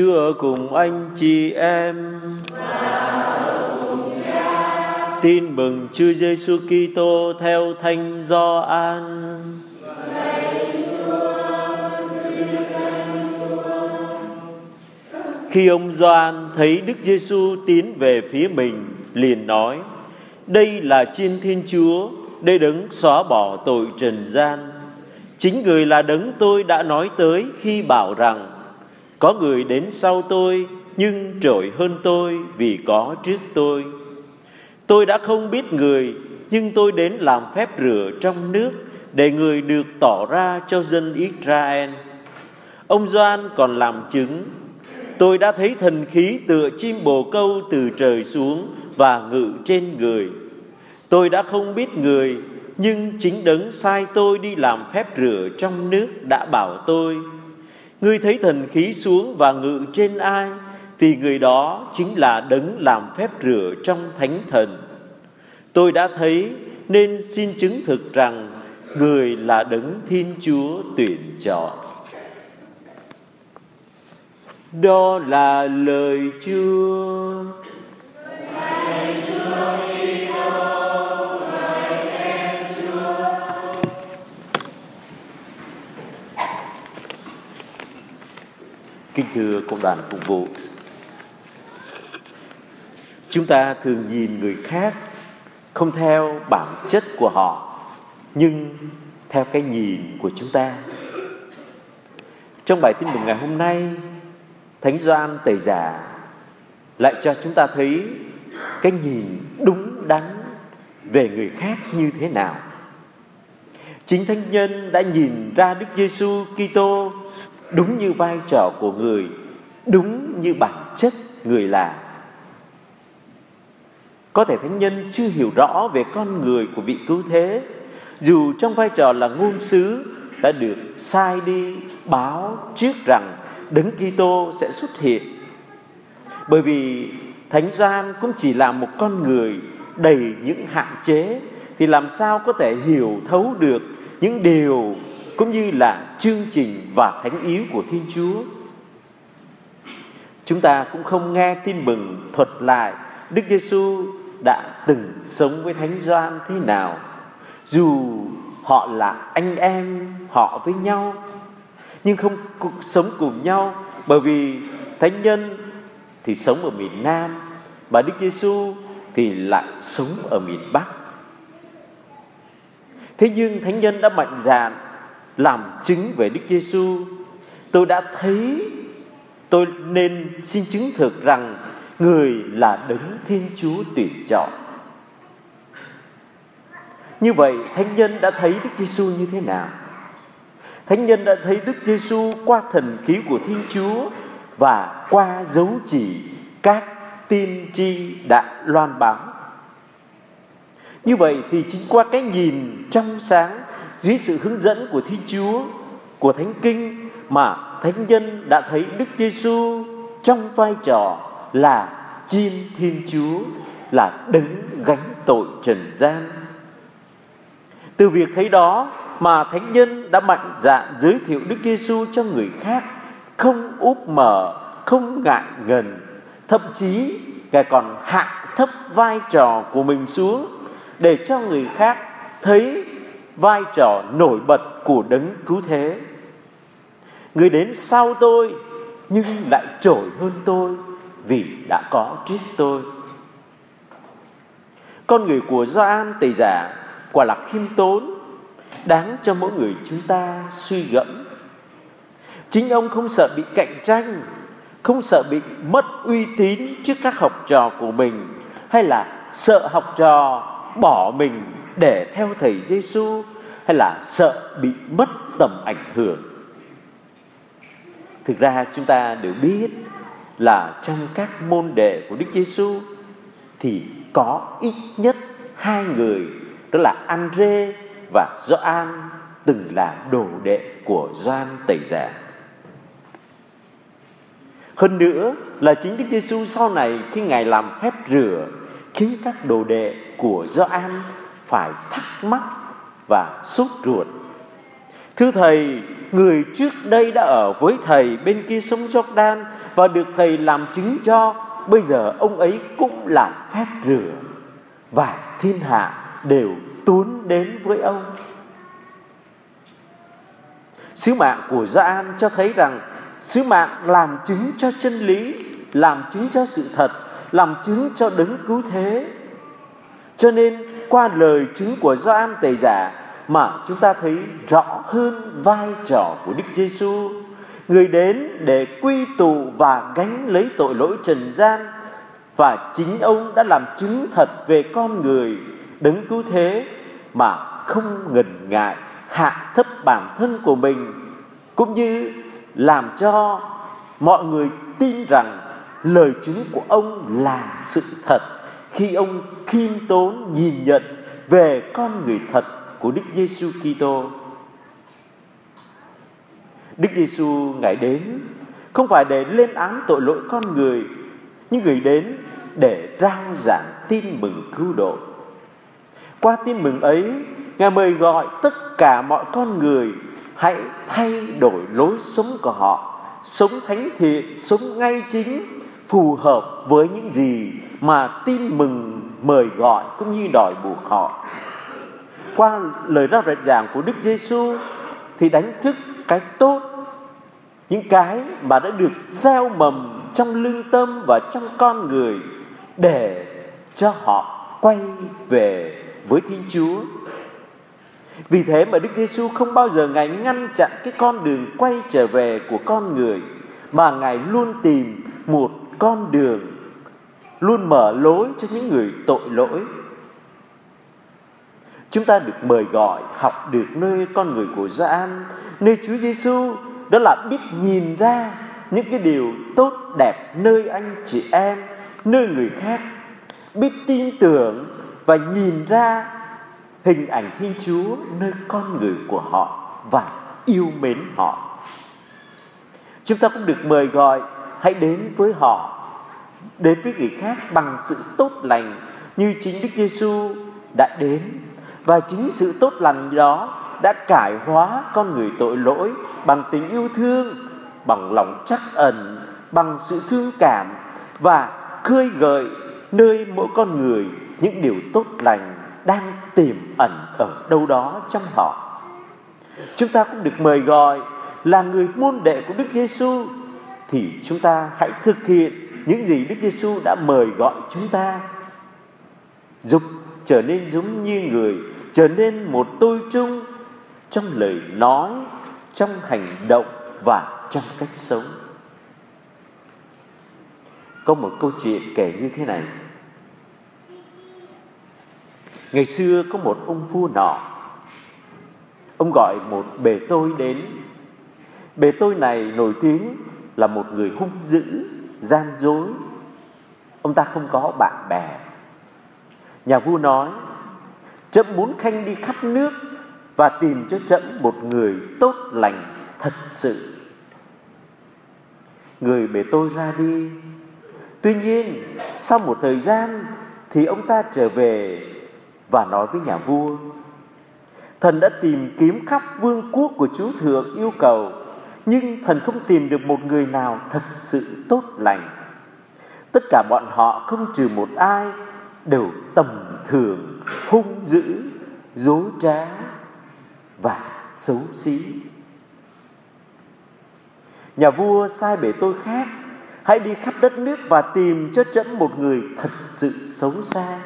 chưa cùng anh chị em. Tin mừng Chúa Giêsu Kitô theo Thánh Gioan. Khi ông Gioan thấy Đức Giêsu tiến về phía mình, liền nói: Đây là Chiên Thiên Chúa, đây đấng xóa bỏ tội trần gian. Chính người là đấng tôi đã nói tới khi bảo rằng có người đến sau tôi nhưng trội hơn tôi vì có trước tôi. Tôi đã không biết người nhưng tôi đến làm phép rửa trong nước để người được tỏ ra cho dân Israel. Ông Gioan còn làm chứng Tôi đã thấy thần khí tựa chim bồ câu từ trời xuống và ngự trên người. Tôi đã không biết người, nhưng chính đấng sai tôi đi làm phép rửa trong nước đã bảo tôi Ngươi thấy thần khí xuống và ngự trên ai, Thì người đó chính là đấng làm phép rửa trong thánh thần. Tôi đã thấy, nên xin chứng thực rằng Người là đấng Thiên Chúa tuyển chọn. Đó là lời Chúa. Kính thưa công đoàn phục vụ. Chúng ta thường nhìn người khác Không theo bản chất của họ, Nhưng theo cái nhìn của chúng ta. Trong bài tin mừng ngày hôm nay, Thánh Doan Tẩy Giả Lại cho chúng ta thấy Cái nhìn đúng đắn Về người khác như thế nào. Chính thánh nhân đã nhìn ra Đức Giêsu Kitô đúng như vai trò của người, đúng như bản chất người là. Có thể thánh nhân chưa hiểu rõ về con người của vị cứu thế, dù trong vai trò là ngôn sứ, đã được sai đi báo trước rằng đấng Kitô sẽ xuất hiện. Bởi vì thánh gian cũng chỉ là một con người đầy những hạn chế, thì làm sao có thể hiểu thấu được những điều cũng như là chương trình và thánh yếu của Thiên Chúa. Chúng ta cũng không nghe tin mừng thuật lại Đức Giêsu đã từng sống với Thánh Gioan thế nào, dù họ là anh em họ với nhau, nhưng không sống cùng nhau bởi vì thánh nhân thì sống ở miền Nam và Đức Giêsu thì lại sống ở miền Bắc. Thế nhưng thánh nhân đã mạnh dạn làm chứng về Đức Giêsu, tôi đã thấy tôi nên xin chứng thực rằng người là đấng Thiên Chúa tuyển chọn. Như vậy, thánh nhân đã thấy Đức Giêsu như thế nào? Thánh nhân đã thấy Đức Giêsu qua thần khí của Thiên Chúa và qua dấu chỉ các tiên tri đã loan báo. Như vậy thì chính qua cái nhìn trong sáng dưới sự hướng dẫn của Thiên Chúa, của Thánh Kinh mà Thánh nhân đã thấy Đức Giêsu trong vai trò là chiên Thiên Chúa, là đấng gánh tội trần gian. Từ việc thấy đó mà Thánh nhân đã mạnh dạn giới thiệu Đức Giêsu cho người khác, không úp mở, không ngại ngần, thậm chí Ngài còn hạ thấp vai trò của mình xuống để cho người khác thấy vai trò nổi bật của đấng cứu thế. Người đến sau tôi, nhưng lại trội hơn tôi vì đã có trước tôi. Con người của Gioan tề Giả quả là khiêm tốn, đáng cho mỗi người chúng ta suy gẫm. Chính ông không sợ bị cạnh tranh, không sợ bị mất uy tín trước các học trò của mình, hay là sợ học trò bỏ mình để theo thầy Giêsu hay là sợ bị mất tầm ảnh hưởng. Thực ra chúng ta đều biết là trong các môn đệ của Đức Giêsu thì có ít nhất hai người, đó là Andre và Gioan, từng là đồ đệ của Gioan Tẩy Giả. Hơn nữa là chính Đức Giêsu sau này khi Ngài làm phép rửa, khiến các đồ đệ của Gioan phải thắc mắc và sốt ruột Thưa Thầy, người trước đây đã ở với Thầy bên kia sông Jordan và được Thầy làm chứng cho, bây giờ ông ấy cũng làm phép rửa và thiên hạ đều tuôn đến với ông. Sứ mạng của Gioan cho thấy rằng sứ mạng làm chứng cho chân lý, làm chứng cho sự thật, làm chứng cho đấng cứu thế. Cho nên qua lời chứng của Gioan Tẩy giả mà chúng ta thấy rõ hơn vai trò của Đức Giêsu, người đến để quy tụ và gánh lấy tội lỗi trần gian và chính ông đã làm chứng thật về con người đấng cứu thế mà không ngần ngại hạ thấp bản thân của mình cũng như làm cho mọi người tin rằng lời chứng của ông là sự thật khi ông khiêm tốn nhìn nhận về con người thật của Đức Giêsu Kitô. Đức Giêsu ngài đến không phải để lên án tội lỗi con người, nhưng người đến để rao giảng tin mừng cứu độ. Qua tin mừng ấy, Ngài mời gọi tất cả mọi con người hãy thay đổi lối sống của họ, sống thánh thiện, sống ngay chính, phù hợp với những gì mà tin mừng mời gọi cũng như đòi buộc họ. Qua lời rao rạch giảng của Đức Giêsu thì đánh thức cái tốt, những cái mà đã được gieo mầm trong lương tâm và trong con người để cho họ quay về với Thiên Chúa. Vì thế mà Đức Giêsu không bao giờ ngài ngăn chặn cái con đường quay trở về của con người mà ngài luôn tìm một con đường luôn mở lối cho những người tội lỗi. Chúng ta được mời gọi học được nơi con người của Gioan, nơi Chúa Giêsu đó là biết nhìn ra những cái điều tốt đẹp nơi anh chị em, nơi người khác, biết tin tưởng và nhìn ra hình ảnh Thiên Chúa nơi con người của họ và yêu mến họ. Chúng ta cũng được mời gọi hãy đến với họ, đến với người khác bằng sự tốt lành như chính Đức Giêsu đã đến và chính sự tốt lành đó đã cải hóa con người tội lỗi bằng tình yêu thương, bằng lòng trắc ẩn, bằng sự thương cảm và khơi gợi nơi mỗi con người những điều tốt lành đang tiềm ẩn ở đâu đó trong họ. Chúng ta cũng được mời gọi là người môn đệ của Đức Giêsu thì chúng ta hãy thực hiện những gì Đức Giêsu đã mời gọi chúng ta. Dục trở nên giống như người, trở nên một tôi chung trong lời nói, trong hành động và trong cách sống. Có một câu chuyện kể như thế này. Ngày xưa có một ông vua nọ Ông gọi một bề tôi đến. Bề tôi này nổi tiếng là một người hung dữ, gian dối. Ông ta không có bạn bè. Nhà vua nói Trẫm muốn khanh đi khắp nước Và tìm cho trẫm một người tốt lành thật sự. Người bề tôi ra đi. Tuy nhiên sau một thời gian Thì ông ta trở về và nói với nhà vua thần đã tìm kiếm khắp vương quốc của chúa thượng yêu cầu nhưng thần không tìm được một người nào thật sự tốt lành. Tất cả bọn họ không trừ một ai, đều tầm thường, hung dữ, dối trá và xấu xí. Nhà vua sai bể tôi khác, hãy đi khắp đất nước và tìm cho trẫm một người thật sự xấu xa.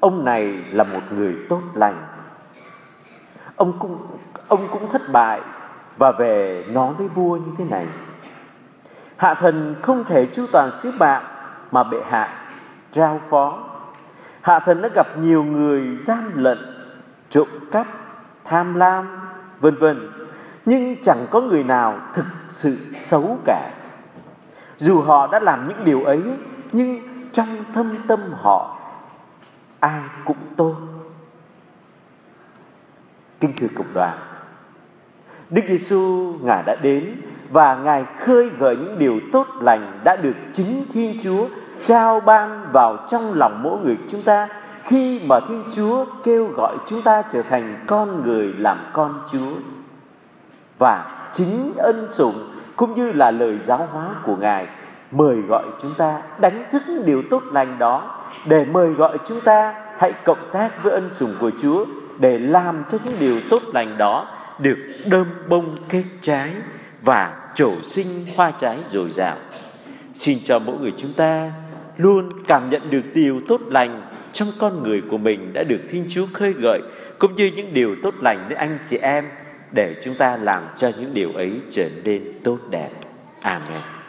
Ông này là một người tốt lành. Ông cũng ông cũng thất bại và về nói với vua như thế này. Hạ thần không thể chu toàn sứ mạng mà bệ hạ trao phó. Hạ thần đã gặp nhiều người gian lận, trộm cắp, tham lam, vân vân, nhưng chẳng có người nào thực sự xấu cả. Dù họ đã làm những điều ấy, nhưng trong thâm tâm họ, ai cũng tốt. Kính thưa cộng đoàn. Đức Giêsu ngài đã đến và ngài khơi gợi những điều tốt lành đã được chính Thiên Chúa trao ban vào trong lòng mỗi người chúng ta khi mà Thiên Chúa kêu gọi chúng ta trở thành con người làm con Chúa. Và chính ân sủng cũng như là lời giáo hóa của Ngài mời gọi chúng ta đánh thức điều tốt lành đó để mời gọi chúng ta hãy cộng tác với ân sủng của Chúa để làm cho những điều tốt lành đó được đơm bông kết trái và trổ sinh hoa trái dồi dào. Xin cho mỗi người chúng ta luôn cảm nhận được điều tốt lành trong con người của mình đã được Thiên Chúa khơi gợi, cũng như những điều tốt lành đến anh chị em, để chúng ta làm cho những điều ấy trở nên tốt đẹp. Amen.